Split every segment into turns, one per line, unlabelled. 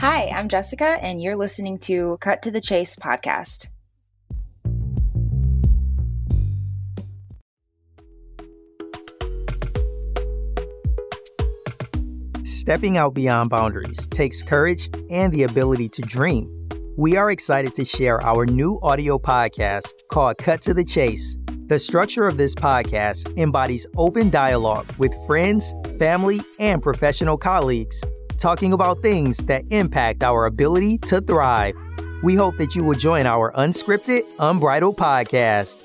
Hi, I'm Jessica, and you're listening to Cut to the Chase podcast.
Stepping out beyond boundaries takes courage and the ability to dream. We are excited to share our new audio podcast called Cut to the Chase. The structure of this podcast embodies open dialogue with friends, family, and professional colleagues talking about things that impact our ability to thrive. We hope that you will join our unscripted, unbridled podcast.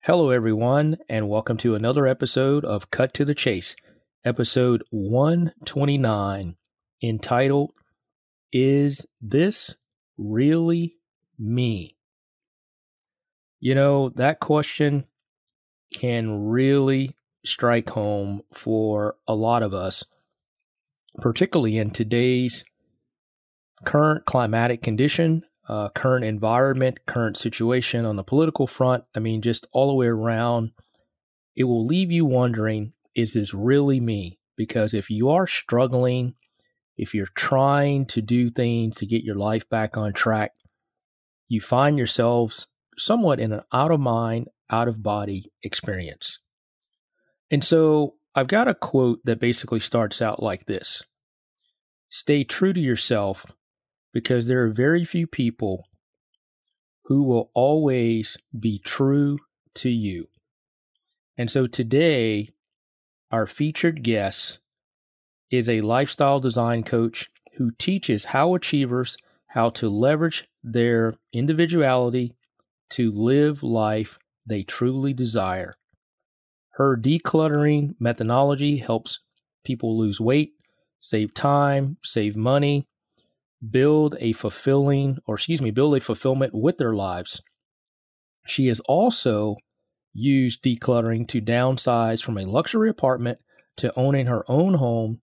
Hello, everyone, and welcome to another episode of Cut to the Chase, episode 129, entitled Is This Really Me? You know, that question can really strike home for a lot of us, particularly in today's current climatic condition, uh, current environment, current situation on the political front. I mean, just all the way around, it will leave you wondering is this really me? Because if you are struggling, if you're trying to do things to get your life back on track, you find yourselves somewhat in an out of mind, out of body experience. And so I've got a quote that basically starts out like this Stay true to yourself because there are very few people who will always be true to you. And so today, our featured guest is a lifestyle design coach who teaches how achievers how to leverage their individuality to live life they truly desire. Her decluttering methodology helps people lose weight, save time, save money, build a fulfilling, or excuse me, build a fulfillment with their lives. She has also used decluttering to downsize from a luxury apartment to owning her own home,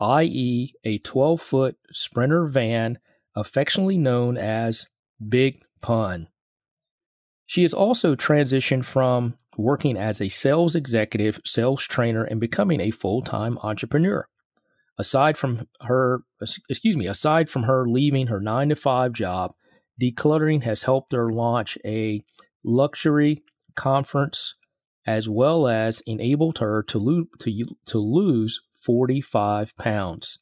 i.e., a 12 foot Sprinter van, affectionately known as Big Pun. She has also transitioned from working as a sales executive, sales trainer, and becoming a full time entrepreneur. Aside from her, excuse me, aside from her leaving her nine to five job, decluttering has helped her launch a luxury conference as well as enabled her to, lo- to, to lose 45 pounds.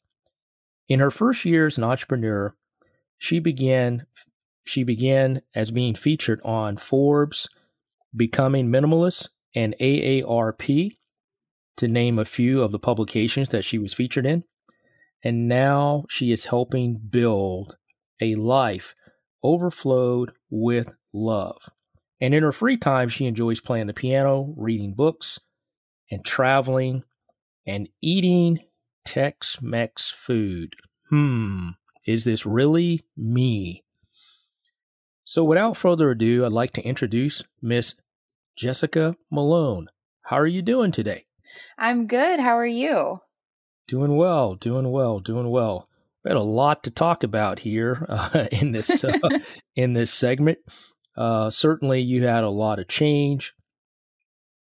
In her first year as an entrepreneur, she began she began as being featured on Forbes, Becoming Minimalist, and AARP, to name a few of the publications that she was featured in. And now she is helping build a life overflowed with love. And in her free time, she enjoys playing the piano, reading books, and traveling and eating Tex Mex food. Hmm, is this really me? So, without further ado, I'd like to introduce Miss Jessica Malone. How are you doing today?
I'm good. How are you?
Doing well, doing well, doing well. We had a lot to talk about here uh, in this uh, in this segment. Uh, certainly, you had a lot of change.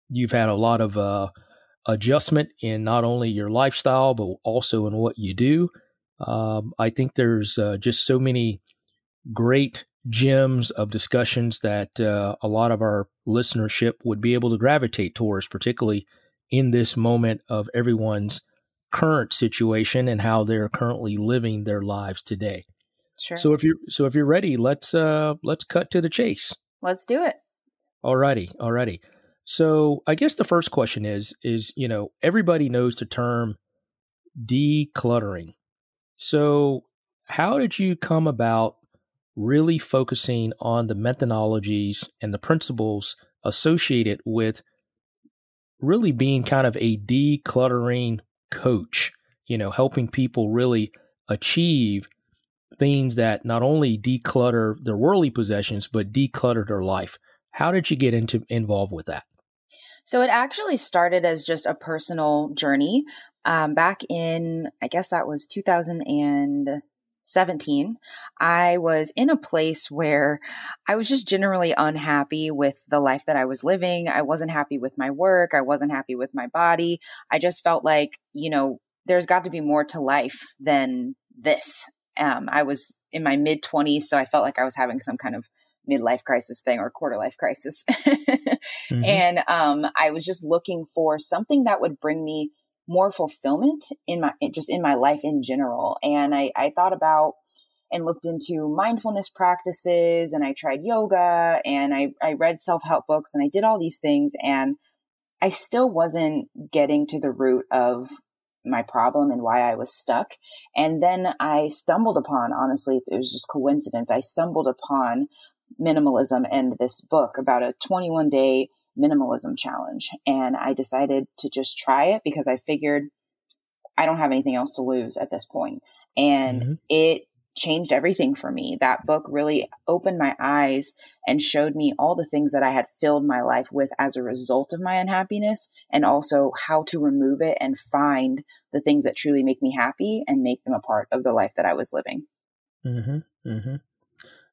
You've had a lot of uh, adjustment in not only your lifestyle but also in what you do. Um, I think there's uh, just so many great gems of discussions that uh, a lot of our listenership would be able to gravitate towards, particularly in this moment of everyone's current situation and how they're currently living their lives today.
Sure.
So if you're so if you're ready, let's uh let's cut to the chase.
Let's do it.
Alrighty, alrighty. So I guess the first question is is you know everybody knows the term decluttering. So how did you come about really focusing on the methodologies and the principles associated with really being kind of a decluttering coach, you know, helping people really achieve things that not only declutter their worldly possessions, but declutter their life. How did you get into involved with that?
So it actually started as just a personal journey. Um, back in, I guess that was 2000 and 17, I was in a place where I was just generally unhappy with the life that I was living. I wasn't happy with my work. I wasn't happy with my body. I just felt like, you know, there's got to be more to life than this. Um, I was in my mid 20s, so I felt like I was having some kind of midlife crisis thing or quarter life crisis. mm-hmm. And um, I was just looking for something that would bring me more fulfillment in my just in my life in general. And I, I thought about and looked into mindfulness practices and I tried yoga and I, I read self-help books and I did all these things and I still wasn't getting to the root of my problem and why I was stuck. And then I stumbled upon, honestly, it was just coincidence. I stumbled upon minimalism and this book about a 21 day minimalism challenge. And I decided to just try it because I figured I don't have anything else to lose at this point. And mm-hmm. it changed everything for me. That book really opened my eyes and showed me all the things that I had filled my life with as a result of my unhappiness and also how to remove it and find the things that truly make me happy and make them a part of the life that I was living.
Mm-hmm. Mm-hmm.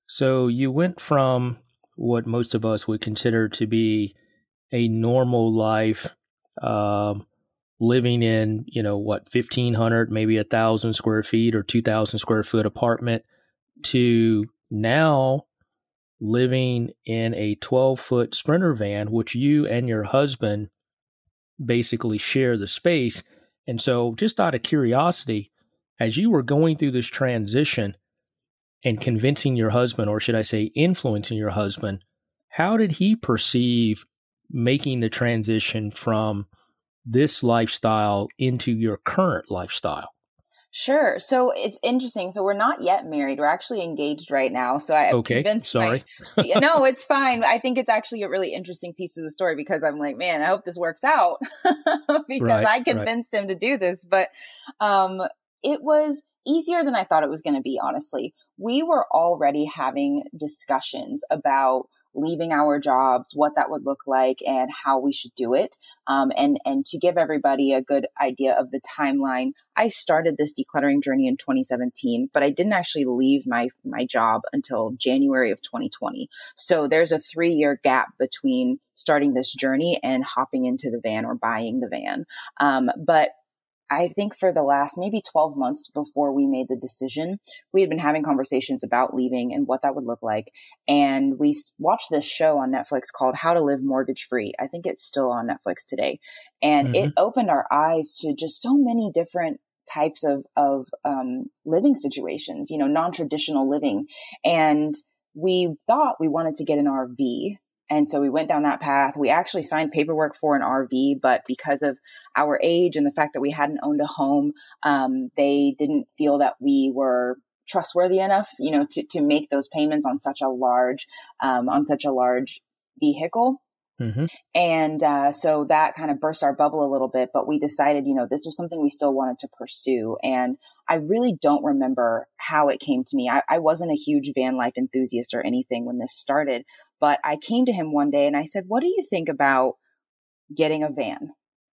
So you went from what most of us would consider to be a normal life, um, living in, you know, what, 1,500, maybe a 1,000 square feet or 2,000 square foot apartment to now living in a 12 foot sprinter van, which you and your husband basically share the space. And so, just out of curiosity, as you were going through this transition and convincing your husband, or should I say, influencing your husband, how did he perceive making the transition from this lifestyle into your current lifestyle?
Sure. So it's interesting. So we're not yet married. We're actually engaged right now. So I
okay. Sorry.
My, no, it's fine. I think it's actually a really interesting piece of the story because I'm like, man, I hope this works out because right, I convinced right. him to do this. But um, it was easier than I thought it was going to be. Honestly, we were already having discussions about leaving our jobs, what that would look like, and how we should do it. Um, and and to give everybody a good idea of the timeline, I started this decluttering journey in 2017, but I didn't actually leave my my job until January of 2020. So there's a three year gap between starting this journey and hopping into the van or buying the van. Um, but I think for the last maybe 12 months before we made the decision, we had been having conversations about leaving and what that would look like. And we watched this show on Netflix called How to Live Mortgage Free. I think it's still on Netflix today. And mm-hmm. it opened our eyes to just so many different types of, of um, living situations, you know, non traditional living. And we thought we wanted to get an RV and so we went down that path. We actually signed paperwork for an RV, but because of our age and the fact that we hadn't owned a home, um, they didn't feel that we were trustworthy enough, you know, to, to make those payments on such a large, um, on such a large vehicle. Mm-hmm. And uh, so that kind of burst our bubble a little bit, but we decided, you know, this was something we still wanted to pursue. And I really don't remember how it came to me. I, I wasn't a huge van life enthusiast or anything when this started, but I came to him one day and I said, What do you think about getting a van?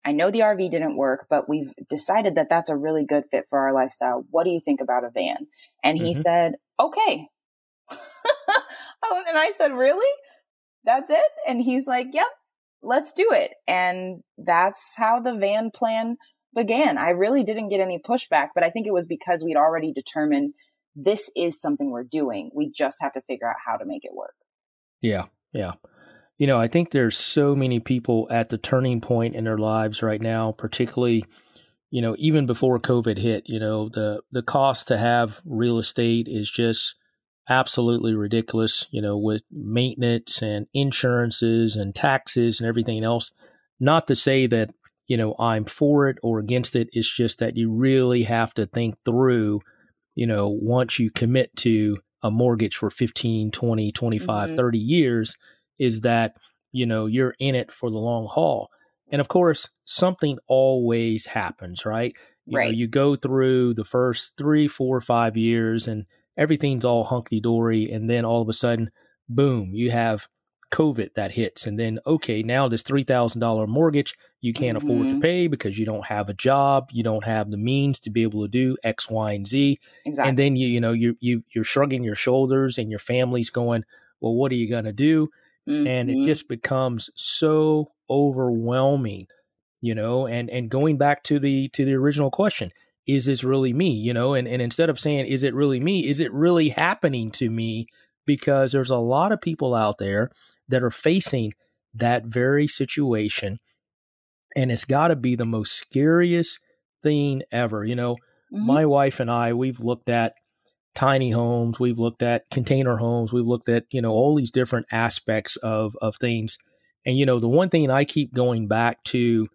I know the RV didn't work, but we've decided that that's a really good fit for our lifestyle. What do you think about a van? And he mm-hmm. said, Okay. oh, and I said, Really? That's it? And he's like, Yep, let's do it. And that's how the van plan began. I really didn't get any pushback, but I think it was because we'd already determined this is something we're doing. We just have to figure out how to make it work.
Yeah, yeah. You know, I think there's so many people at the turning point in their lives right now, particularly, you know, even before COVID hit, you know, the the cost to have real estate is just absolutely ridiculous, you know, with maintenance and insurances and taxes and everything else. Not to say that, you know, I'm for it or against it. It's just that you really have to think through, you know, once you commit to a mortgage for 15, 20, 25, mm-hmm. 30 years is that, you know, you're in it for the long haul. And of course, something always happens, right? You
right.
Know, you go through the first three, four, five years and everything's all hunky dory. And then all of a sudden, boom, you have COVID that hits, and then okay, now this three thousand dollar mortgage you can't mm-hmm. afford to mm-hmm. pay because you don't have a job, you don't have the means to be able to do X, Y, and Z. Exactly. And then you you know you you you're shrugging your shoulders, and your family's going, well, what are you gonna do? Mm-hmm. And it mm-hmm. just becomes so overwhelming, you know. And and going back to the to the original question, is this really me? You know, and and instead of saying is it really me, is it really happening to me? Because there's a lot of people out there that are facing that very situation. And it's got to be the most scariest thing ever. You know, mm-hmm. my wife and I, we've looked at tiny homes, we've looked at container homes, we've looked at, you know, all these different aspects of, of things. And, you know, the one thing I keep going back to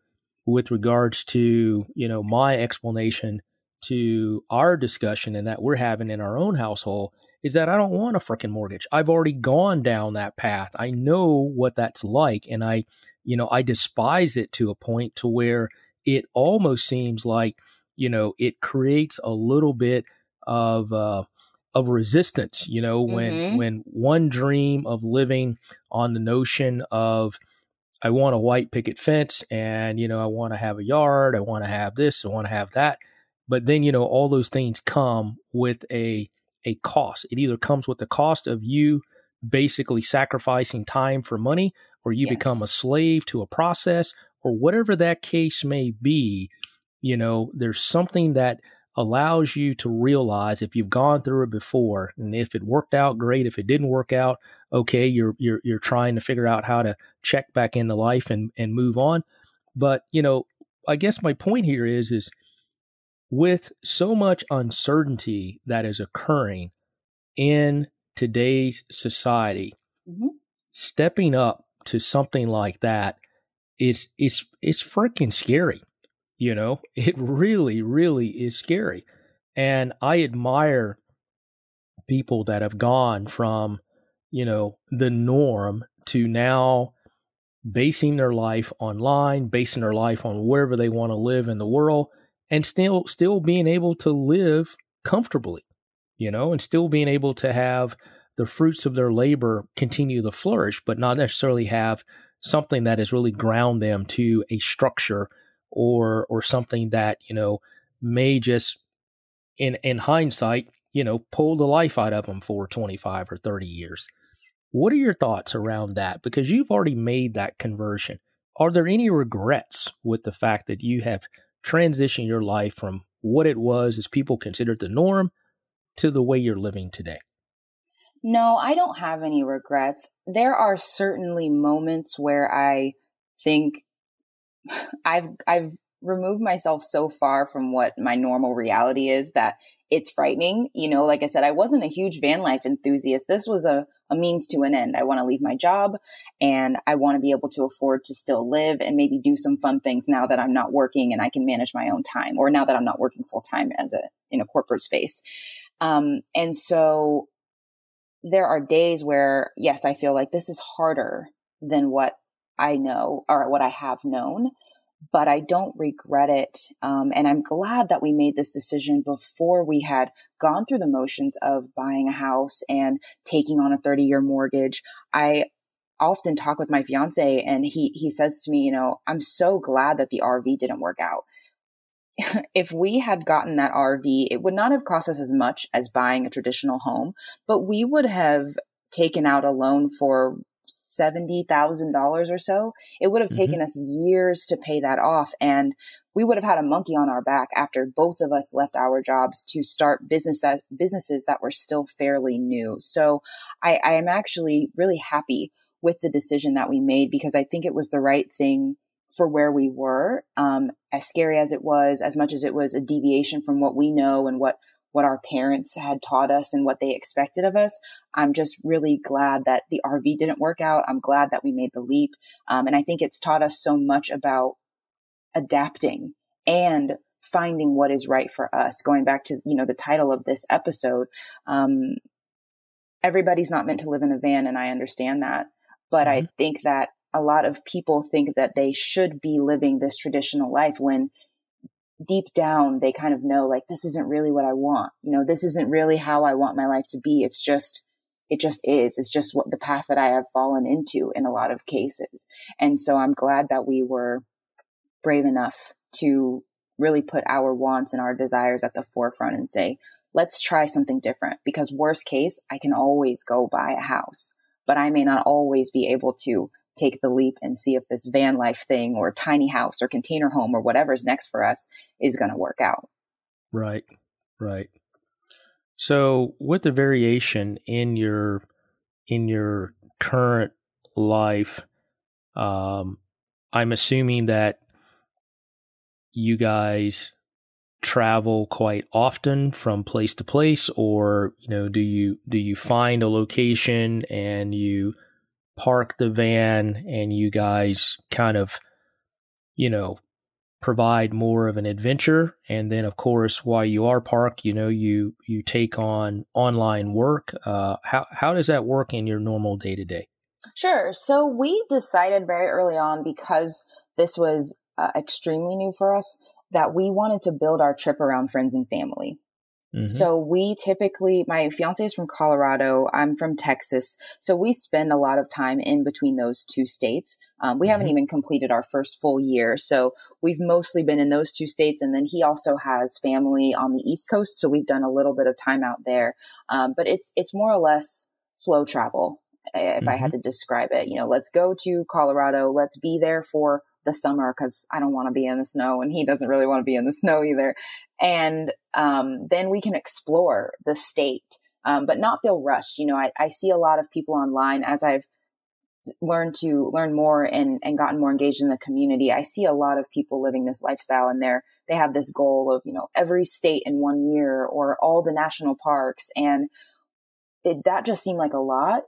with regards to, you know, my explanation to our discussion and that we're having in our own household is that I don't want a freaking mortgage. I've already gone down that path. I know what that's like and I, you know, I despise it to a point to where it almost seems like, you know, it creates a little bit of uh of resistance, you know, when mm-hmm. when one dream of living on the notion of I want a white picket fence and you know, I want to have a yard, I want to have this, I want to have that. But then, you know, all those things come with a a cost. It either comes with the cost of you basically sacrificing time for money, or you yes. become a slave to a process, or whatever that case may be. You know, there's something that allows you to realize if you've gone through it before and if it worked out great if it didn't work out okay you're you're you're trying to figure out how to check back into life and and move on but you know i guess my point here is is with so much uncertainty that is occurring in today's society, mm-hmm. stepping up to something like that is is is freaking scary. You know, it really, really is scary. And I admire people that have gone from, you know, the norm to now basing their life online, basing their life on wherever they want to live in the world, and still still being able to live comfortably, you know, and still being able to have the fruits of their labor continue to flourish, but not necessarily have something that has really ground them to a structure or or something that, you know, may just in in hindsight, you know, pull the life out of them for 25 or 30 years. What are your thoughts around that? Because you've already made that conversion. Are there any regrets with the fact that you have transitioned your life from what it was as people considered the norm to the way you're living today?
No, I don't have any regrets. There are certainly moments where I think I've I've removed myself so far from what my normal reality is that it's frightening. You know, like I said, I wasn't a huge van life enthusiast. This was a, a means to an end. I want to leave my job and I want to be able to afford to still live and maybe do some fun things now that I'm not working and I can manage my own time or now that I'm not working full time as a, in a corporate space. Um, and so there are days where, yes, I feel like this is harder than what I know or what I have known but I don't regret it. Um, and I'm glad that we made this decision before we had gone through the motions of buying a house and taking on a 30 year mortgage. I often talk with my fiance and he, he says to me, you know, I'm so glad that the RV didn't work out. if we had gotten that RV, it would not have cost us as much as buying a traditional home, but we would have taken out a loan for $70,000 or so, it would have mm-hmm. taken us years to pay that off. And we would have had a monkey on our back after both of us left our jobs to start businesses, businesses that were still fairly new. So I, I am actually really happy with the decision that we made because I think it was the right thing for where we were. Um, as scary as it was, as much as it was a deviation from what we know and what what our parents had taught us and what they expected of us. I'm just really glad that the RV didn't work out. I'm glad that we made the leap. Um, and I think it's taught us so much about adapting and finding what is right for us. Going back to, you know, the title of this episode, um, everybody's not meant to live in a van. And I understand that. But mm-hmm. I think that a lot of people think that they should be living this traditional life when deep down they kind of know like this isn't really what I want. You know, this isn't really how I want my life to be. It's just it just is. It's just what the path that I have fallen into in a lot of cases. And so I'm glad that we were brave enough to really put our wants and our desires at the forefront and say, let's try something different because worst case, I can always go buy a house, but I may not always be able to take the leap and see if this van life thing or tiny house or container home or whatever's next for us is going to work out.
Right. Right. So, with the variation in your in your current life, um, I'm assuming that you guys travel quite often from place to place, or you know, do you do you find a location and you park the van and you guys kind of, you know, provide more of an adventure. And then of course while you are parked you know you you take on online work. Uh, how how does that work in your normal day to day
sure. So we decided very early on because this was uh, extremely new for us that we wanted to build our trip around friends and family Mm-hmm. So we typically, my fiance is from Colorado. I'm from Texas. So we spend a lot of time in between those two states. Um, we mm-hmm. haven't even completed our first full year. So we've mostly been in those two states. And then he also has family on the East Coast. So we've done a little bit of time out there. Um, but it's, it's more or less slow travel. If mm-hmm. I had mm-hmm. to describe it, you know, let's go to Colorado. Let's be there for the summer because I don't want to be in the snow and he doesn't really want to be in the snow either. And um, then we can explore the state, um, but not feel rushed. You know, I, I see a lot of people online as I've learned to learn more and, and gotten more engaged in the community. I see a lot of people living this lifestyle and they're, they have this goal of, you know, every state in one year or all the national parks. And it, that just seemed like a lot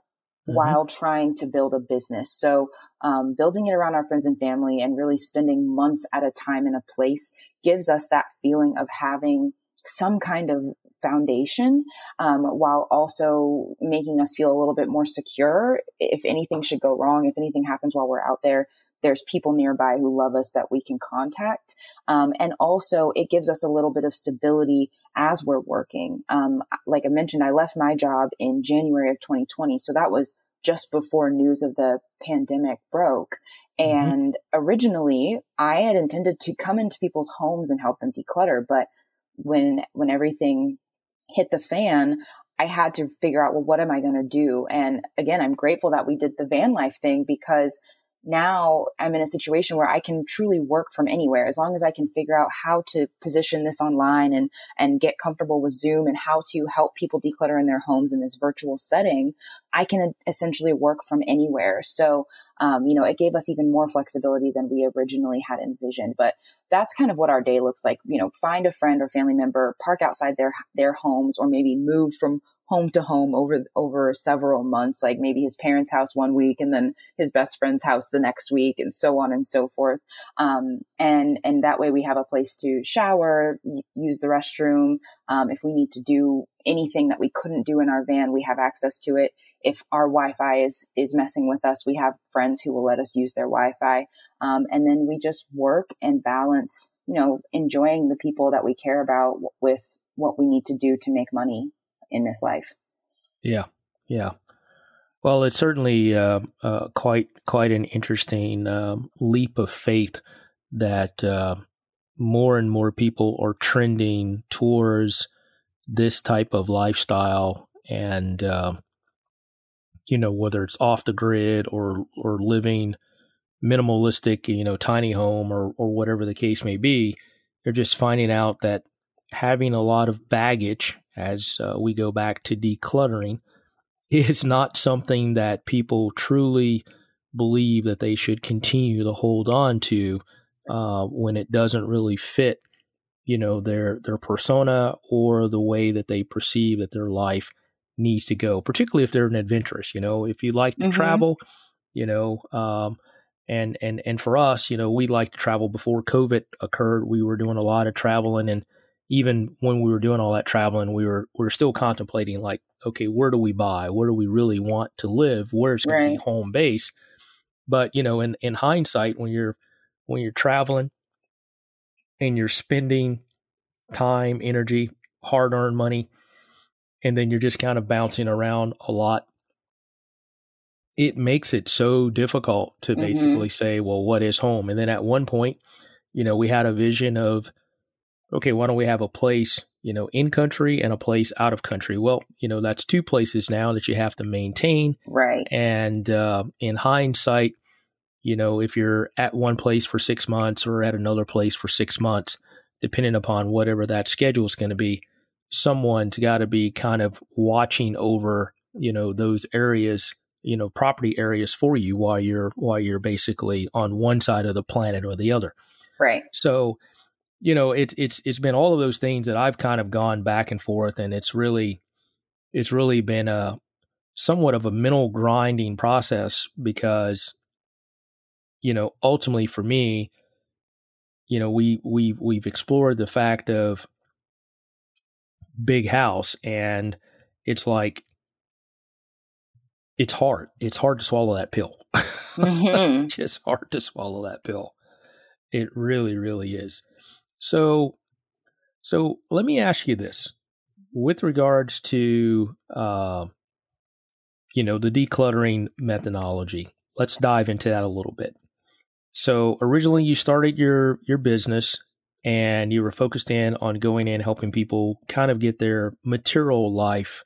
mm-hmm. while trying to build a business. So, um, building it around our friends and family and really spending months at a time in a place gives us that feeling of having some kind of foundation um, while also making us feel a little bit more secure if anything should go wrong if anything happens while we're out there there's people nearby who love us that we can contact um, and also it gives us a little bit of stability as we're working um, like i mentioned i left my job in january of 2020 so that was just before news of the pandemic broke. Mm-hmm. And originally I had intended to come into people's homes and help them declutter. But when, when everything hit the fan, I had to figure out, well, what am I going to do? And again, I'm grateful that we did the van life thing because now I'm in a situation where I can truly work from anywhere as long as I can figure out how to position this online and and get comfortable with Zoom and how to help people declutter in their homes in this virtual setting. I can essentially work from anywhere. So, um, you know, it gave us even more flexibility than we originally had envisioned. But that's kind of what our day looks like. You know, find a friend or family member, park outside their their homes, or maybe move from home to home over over several months like maybe his parents house one week and then his best friend's house the next week and so on and so forth. Um, and and that way we have a place to shower use the restroom. Um, if we need to do anything that we couldn't do in our van we have access to it. If our wi-fi is is messing with us we have friends who will let us use their wi-fi. Um, and then we just work and balance you know enjoying the people that we care about with what we need to do to make money in this life.
Yeah, yeah. Well, it's certainly uh, uh, quite quite an interesting um, leap of faith that uh, more and more people are trending towards this type of lifestyle, and um, you know whether it's off the grid or or living minimalistic, you know, tiny home or or whatever the case may be, they're just finding out that having a lot of baggage as uh, we go back to decluttering is not something that people truly believe that they should continue to hold on to uh, when it doesn't really fit you know their their persona or the way that they perceive that their life needs to go particularly if they're an adventurous you know if you like to mm-hmm. travel you know um, and and and for us you know we like to travel before covid occurred we were doing a lot of traveling and even when we were doing all that traveling, we were we were still contemplating like, okay, where do we buy? Where do we really want to live? Where's going right. to be home base? But you know, in in hindsight, when you're when you're traveling and you're spending time, energy, hard earned money, and then you're just kind of bouncing around a lot it makes it so difficult to mm-hmm. basically say, well, what is home? And then at one point, you know, we had a vision of, okay, why don't we have a place, you know, in country and a place out of country? Well, you know, that's two places now that you have to maintain.
Right.
And uh, in hindsight, you know, if you're at one place for six months or at another place for six months, depending upon whatever that schedule is going to be, someone's got to be kind of watching over, you know, those areas, you know, property areas for you while you're while you're basically on one side of the planet or the other.
Right.
So, you know, it's it's it's been all of those things that I've kind of gone back and forth, and it's really it's really been a somewhat of a mental grinding process because you know, ultimately for me, you know, we we we've explored the fact of big house and it's like it's hard. It's hard to swallow that pill. Mm-hmm. just hard to swallow that pill. It really, really is. So, so let me ask you this: with regards to, uh, you know, the decluttering methodology. Let's dive into that a little bit. So originally you started your your business and you were focused in on going in helping people kind of get their material life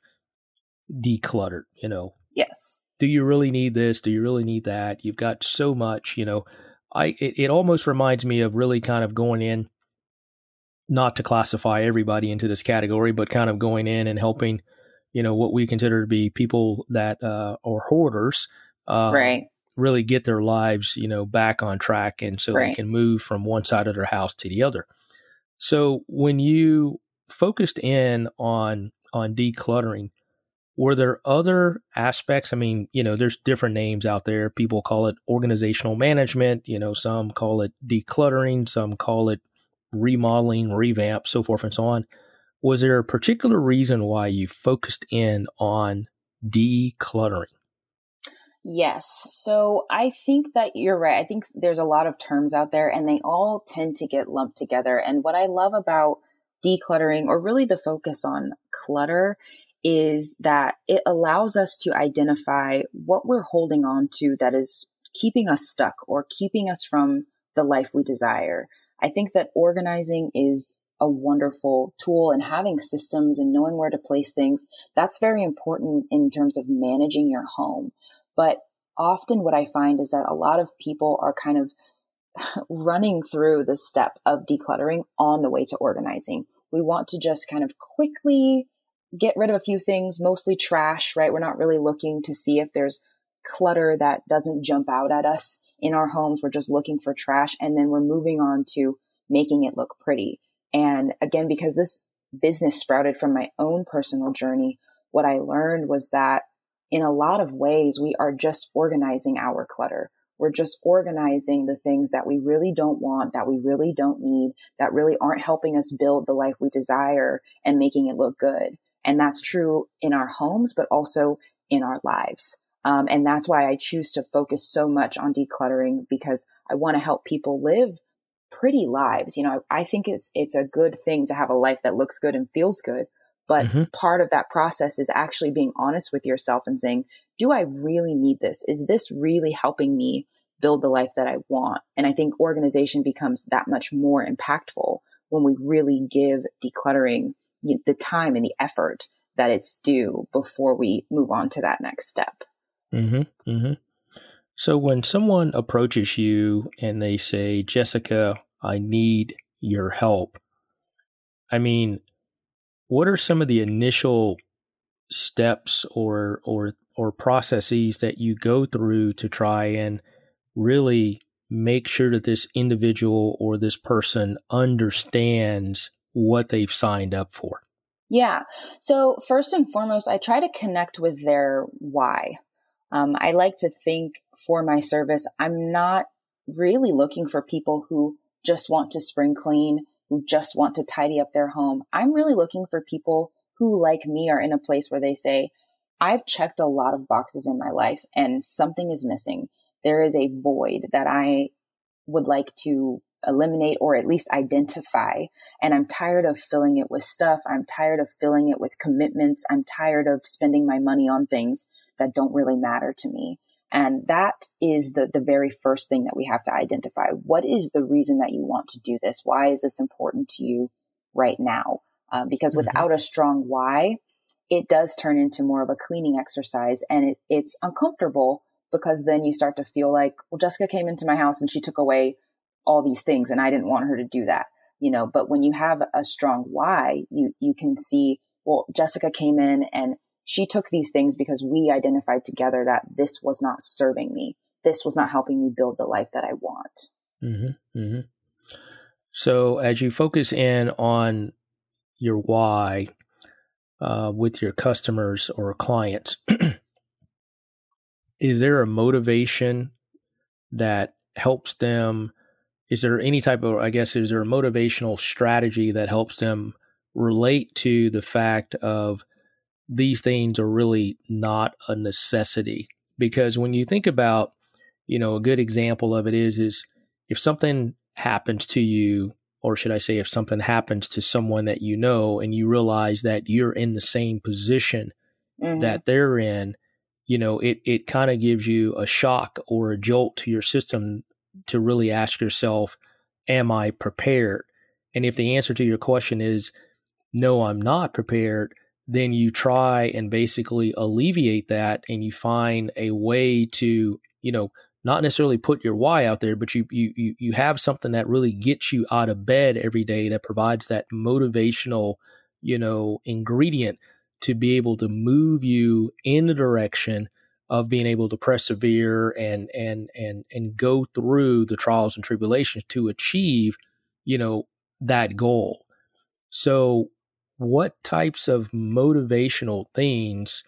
decluttered, you know.
Yes.
Do you really need this? Do you really need that? You've got so much, you know. I it, it almost reminds me of really kind of going in not to classify everybody into this category, but kind of going in and helping, you know, what we consider to be people that uh, are hoarders,
uh, right?
really get their lives, you know, back on track and so right. they can move from one side of their house to the other. So when you focused in on on decluttering, were there other aspects? I mean, you know, there's different names out there. People call it organizational management, you know, some call it decluttering, some call it remodeling, revamp, so forth and so on. Was there a particular reason why you focused in on decluttering?
Yes. So I think that you're right. I think there's a lot of terms out there and they all tend to get lumped together. And what I love about decluttering or really the focus on clutter is that it allows us to identify what we're holding on to that is keeping us stuck or keeping us from the life we desire. I think that organizing is a wonderful tool and having systems and knowing where to place things. That's very important in terms of managing your home. But often what I find is that a lot of people are kind of running through the step of decluttering on the way to organizing. We want to just kind of quickly get rid of a few things, mostly trash, right? We're not really looking to see if there's clutter that doesn't jump out at us in our homes. We're just looking for trash and then we're moving on to making it look pretty. And again, because this business sprouted from my own personal journey, what I learned was that in a lot of ways, we are just organizing our clutter. We're just organizing the things that we really don't want, that we really don't need, that really aren't helping us build the life we desire and making it look good. And that's true in our homes, but also in our lives. Um, and that's why I choose to focus so much on decluttering because I want to help people live pretty lives. You know, I, I think it's, it's a good thing to have a life that looks good and feels good, but mm-hmm. part of that process is actually being honest with yourself and saying, do I really need this? Is this really helping me build the life that I want? And I think organization becomes that much more impactful when we really give decluttering the time and the effort that it's due before we move on to that next step.
Mm-hmm. Mm-hmm. So when someone approaches you and they say, Jessica, I need your help, I mean, what are some of the initial steps or or or processes that you go through to try and really make sure that this individual or this person understands what they've signed up for?
Yeah. So, first and foremost, I try to connect with their why. Um, I like to think for my service, I'm not really looking for people who just want to spring clean who just want to tidy up their home. I'm really looking for people who, like me, are in a place where they say, I've checked a lot of boxes in my life and something is missing. There is a void that I would like to eliminate or at least identify. And I'm tired of filling it with stuff. I'm tired of filling it with commitments. I'm tired of spending my money on things that don't really matter to me. And that is the, the very first thing that we have to identify. What is the reason that you want to do this? Why is this important to you right now? Uh, because mm-hmm. without a strong why, it does turn into more of a cleaning exercise and it, it's uncomfortable because then you start to feel like, well, Jessica came into my house and she took away all these things and I didn't want her to do that, you know, but when you have a strong why, you, you can see, well, Jessica came in and she took these things because we identified together that this was not serving me. This was not helping me build the life that I want.
Mm-hmm, mm-hmm. So as you focus in on your why uh, with your customers or clients, is there a motivation that helps them? Is there any type of, I guess, is there a motivational strategy that helps them relate to the fact of these things are really not a necessity? Because when you think about, you know, a good example of it is, is if something happens to you or should I say, if something happens to someone that you know and you realize that you're in the same position mm-hmm. that they're in, you know, it, it kind of gives you a shock or a jolt to your system to really ask yourself, Am I prepared? And if the answer to your question is, No, I'm not prepared, then you try and basically alleviate that and you find a way to, you know, not necessarily put your why out there, but you you you have something that really gets you out of bed every day that provides that motivational, you know, ingredient to be able to move you in the direction of being able to persevere and and and and go through the trials and tribulations to achieve, you know, that goal. So what types of motivational things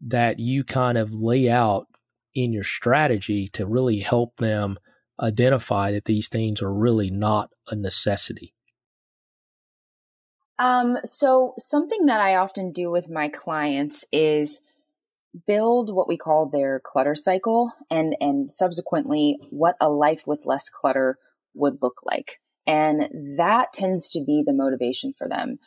that you kind of lay out in your strategy to really help them identify that these things are really not a necessity?
Um, so something that I often do with my clients is build what we call their clutter cycle and and subsequently what a life with less clutter would look like. And that tends to be the motivation for them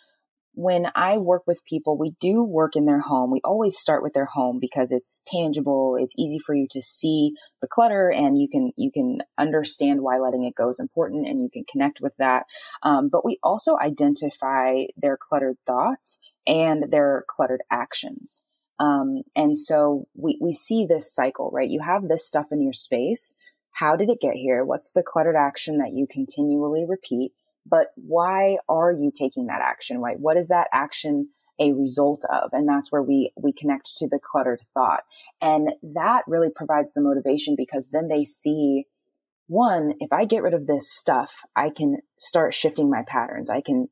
when I work with people, we do work in their home. We always start with their home because it's tangible. It's easy for you to see the clutter and you can, you can understand why letting it go is important and you can connect with that. Um, but we also identify their cluttered thoughts and their cluttered actions. Um, and so we, we see this cycle, right? You have this stuff in your space. How did it get here? What's the cluttered action that you continually repeat? But why are you taking that action? Right? What is that action a result of? And that's where we, we connect to the cluttered thought. And that really provides the motivation because then they see one, if I get rid of this stuff, I can start shifting my patterns. I can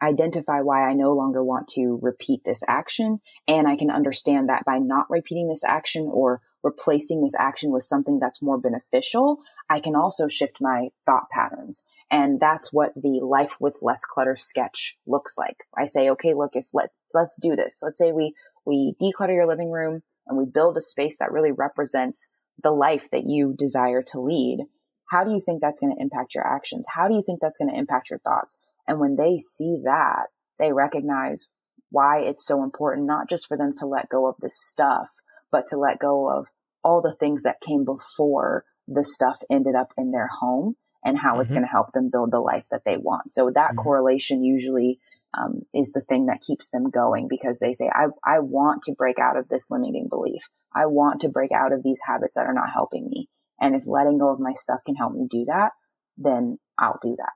identify why I no longer want to repeat this action. And I can understand that by not repeating this action or replacing this action with something that's more beneficial, I can also shift my thought patterns. And that's what the life with less clutter sketch looks like. I say, okay, look, if let, let's do this. Let's say we, we declutter your living room and we build a space that really represents the life that you desire to lead. How do you think that's going to impact your actions? How do you think that's going to impact your thoughts? And when they see that, they recognize why it's so important, not just for them to let go of this stuff, but to let go of all the things that came before the stuff ended up in their home and how mm-hmm. it's going to help them build the life that they want. So that mm-hmm. correlation usually um, is the thing that keeps them going because they say, I, I want to break out of this limiting belief. I want to break out of these habits that are not helping me. And if letting go of my stuff can help me do that, then I'll do that.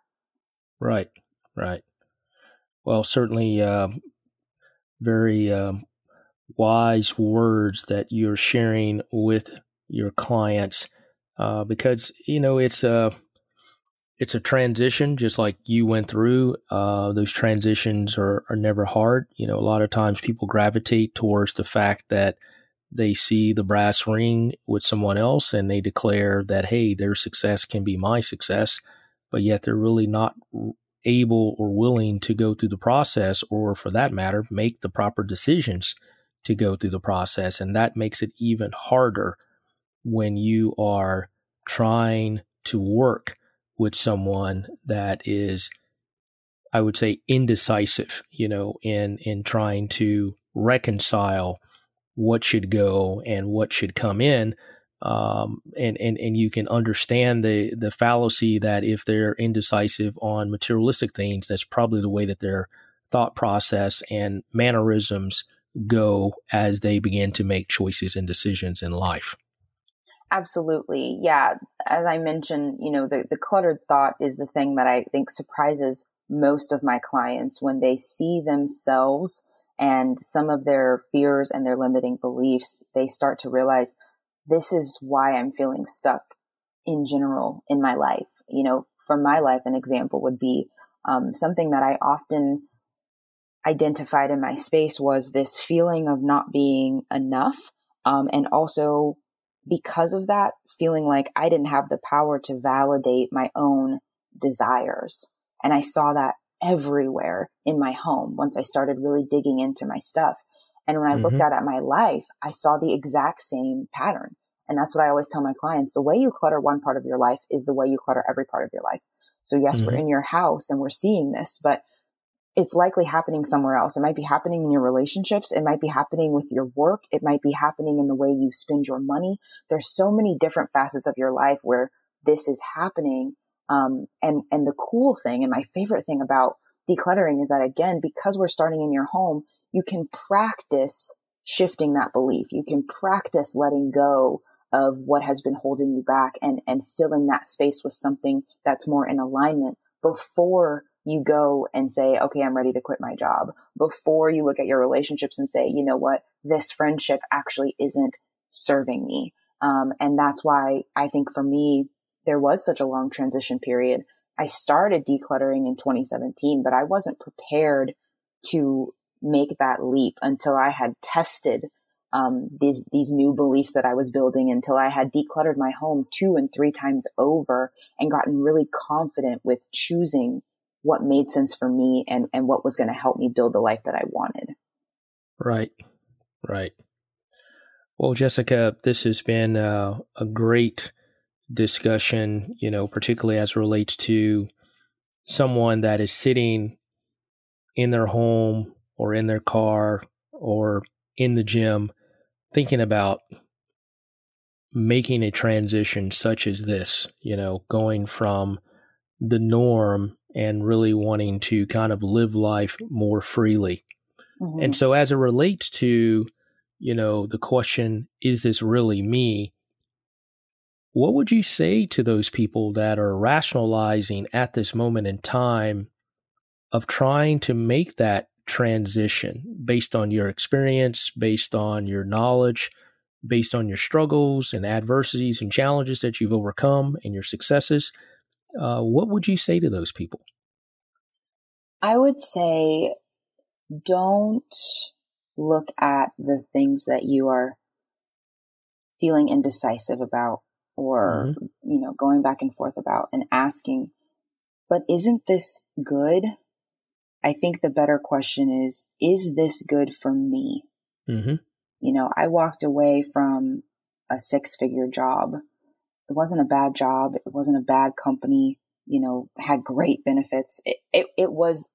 Right, right. Well, certainly uh, very um, wise words that you're sharing with your clients uh, because you know it's a it's a transition just like you went through uh, those transitions are, are never hard. You know a lot of times people gravitate towards the fact that they see the brass ring with someone else and they declare that hey their success can be my success but yet they're really not able or willing to go through the process or for that matter make the proper decisions to go through the process. And that makes it even harder when you are trying to work with someone that is, I would say, indecisive, you know, in, in trying to reconcile what should go and what should come in um, and and and you can understand the the fallacy that if they're indecisive on materialistic things, that's probably the way that their thought process and mannerisms go as they begin to make choices and decisions in life.
Absolutely. Yeah. As I mentioned, you know, the, the cluttered thought is the thing that I think surprises most of my clients when they see themselves and some of their fears and their limiting beliefs, they start to realize this is why I'm feeling stuck in general in my life. You know, from my life, an example would be um, something that I often identified in my space was this feeling of not being enough. Um, and also because of that, feeling like I didn't have the power to validate my own desires. And I saw that everywhere in my home once I started really digging into my stuff. And when I mm-hmm. looked out at my life, I saw the exact same pattern. And that's what I always tell my clients. The way you clutter one part of your life is the way you clutter every part of your life. So yes, mm-hmm. we're in your house and we're seeing this, but it's likely happening somewhere else. It might be happening in your relationships. It might be happening with your work. It might be happening in the way you spend your money. There's so many different facets of your life where this is happening. Um, and, and the cool thing and my favorite thing about decluttering is that again, because we're starting in your home, you can practice shifting that belief. You can practice letting go of what has been holding you back and, and filling that space with something that's more in alignment before you go and say, okay, I'm ready to quit my job. Before you look at your relationships and say, you know what, this friendship actually isn't serving me. Um, and that's why I think for me, there was such a long transition period. I started decluttering in 2017, but I wasn't prepared to make that leap until I had tested um, these these new beliefs that I was building until I had decluttered my home two and three times over and gotten really confident with choosing what made sense for me and and what was going to help me build the life that I wanted.
Right, right. Well, Jessica, this has been uh, a great discussion. You know, particularly as relates to someone that is sitting in their home or in their car or in the gym thinking about making a transition such as this, you know, going from the norm and really wanting to kind of live life more freely. Mm-hmm. And so, as it relates to, you know, the question, is this really me? What would you say to those people that are rationalizing at this moment in time of trying to make that transition based on your experience, based on your knowledge, based on your struggles and adversities and challenges that you've overcome and your successes. Uh, what would you say to those people?
I would say don't look at the things that you are feeling indecisive about or mm-hmm. you know going back and forth about and asking but isn't this good I think the better question is, is this good for me? Mm-hmm. You know, I walked away from a six figure job. It wasn't a bad job. It wasn't a bad company, you know, had great benefits. It, it, it was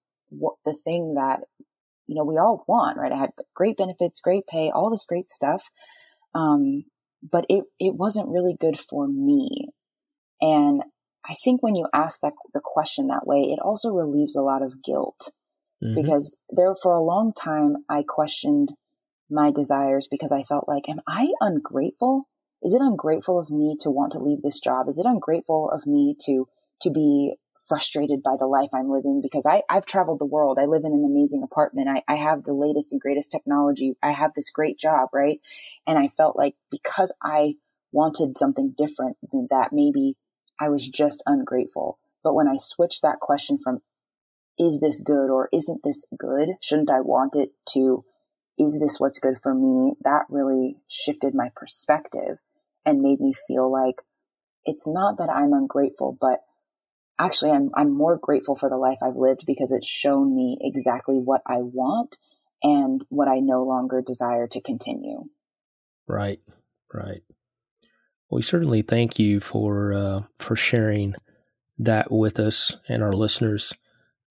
the thing that, you know, we all want, right? I had great benefits, great pay, all this great stuff. Um, but it, it wasn't really good for me. And I think when you ask that the question that way, it also relieves a lot of guilt mm-hmm. because there for a long time I questioned my desires because I felt like, am I ungrateful? Is it ungrateful of me to want to leave this job? Is it ungrateful of me to to be frustrated by the life I'm living because I, I've traveled the world. I live in an amazing apartment. I, I have the latest and greatest technology. I have this great job, right? And I felt like because I wanted something different than that, maybe I was just ungrateful. But when I switched that question from is this good or isn't this good? Shouldn't I want it to, is this what's good for me? That really shifted my perspective and made me feel like it's not that I'm ungrateful, but actually I'm, I'm more grateful for the life I've lived because it's shown me exactly what I want and what I no longer desire to continue.
Right, right. Well, we certainly thank you for uh, for sharing that with us and our listeners.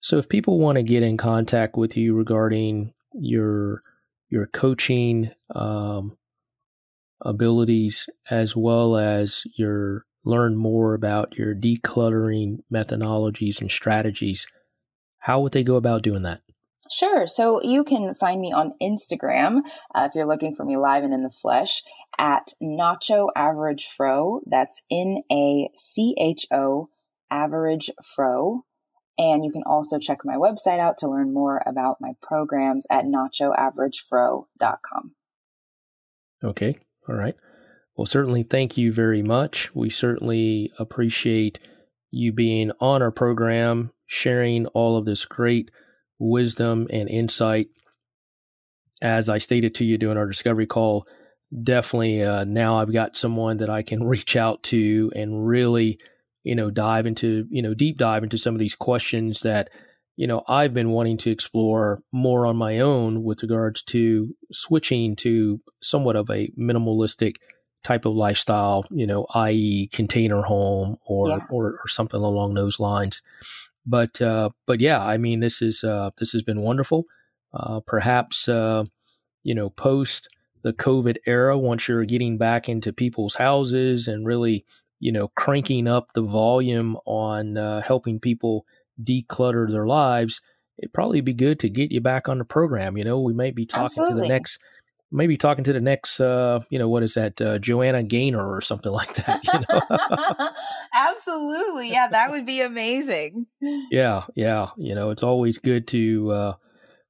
So if people want to get in contact with you regarding your your coaching, um, abilities as well as your learn more about your decluttering methodologies and strategies, how would they go about doing that?
Sure. So you can find me on Instagram uh, if you're looking for me live and in the flesh at Nacho Average Fro. That's N A C H O Average Fro. And you can also check my website out to learn more about my programs at nachoaveragefro.com.
Okay. All right. Well, certainly thank you very much. We certainly appreciate you being on our program, sharing all of this great wisdom and insight. As I stated to you during our discovery call, definitely uh, now I've got someone that I can reach out to and really, you know, dive into, you know, deep dive into some of these questions that, you know, I've been wanting to explore more on my own with regards to switching to somewhat of a minimalistic type of lifestyle, you know, i.e., container home or, yeah. or, or something along those lines. But uh, but yeah, I mean, this is uh, this has been wonderful. Uh, perhaps uh, you know, post the COVID era, once you're getting back into people's houses and really you know cranking up the volume on uh, helping people declutter their lives, it'd probably be good to get you back on the program. You know, we may be talking Absolutely. to the next maybe talking to the next, uh, you know, what is that, uh, Joanna Gaynor or something like that. You
know? Absolutely, yeah, that would be amazing.
yeah, yeah, you know, it's always good to uh,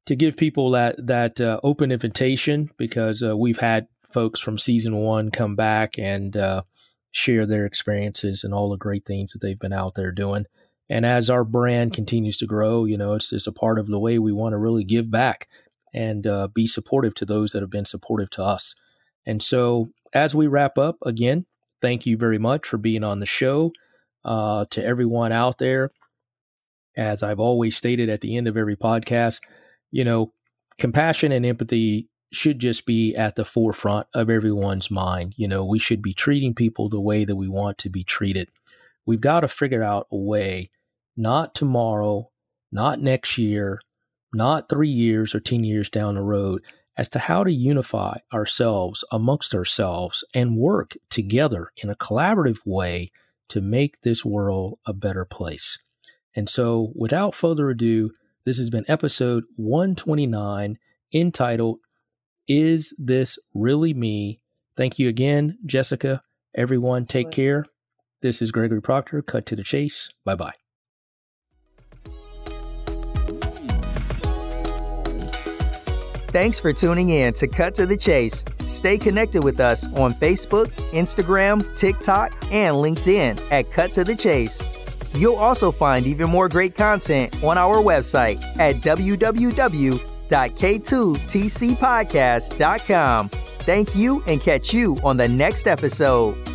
to give people that that uh, open invitation because uh, we've had folks from season one come back and uh, share their experiences and all the great things that they've been out there doing. And as our brand continues to grow, you know, it's just a part of the way we want to really give back and uh, be supportive to those that have been supportive to us. And so, as we wrap up, again, thank you very much for being on the show. Uh, to everyone out there, as I've always stated at the end of every podcast, you know, compassion and empathy should just be at the forefront of everyone's mind. You know, we should be treating people the way that we want to be treated. We've got to figure out a way, not tomorrow, not next year, not three years or 10 years down the road, as to how to unify ourselves amongst ourselves and work together in a collaborative way to make this world a better place. And so, without further ado, this has been episode 129 entitled, Is This Really Me? Thank you again, Jessica. Everyone, take care. This is Gregory Proctor. Cut to the chase. Bye bye.
Thanks for tuning in to Cut to the Chase. Stay connected with us on Facebook, Instagram, TikTok, and LinkedIn at Cut to the Chase. You'll also find even more great content on our website at www.k2tcpodcast.com. Thank you and catch you on the next episode.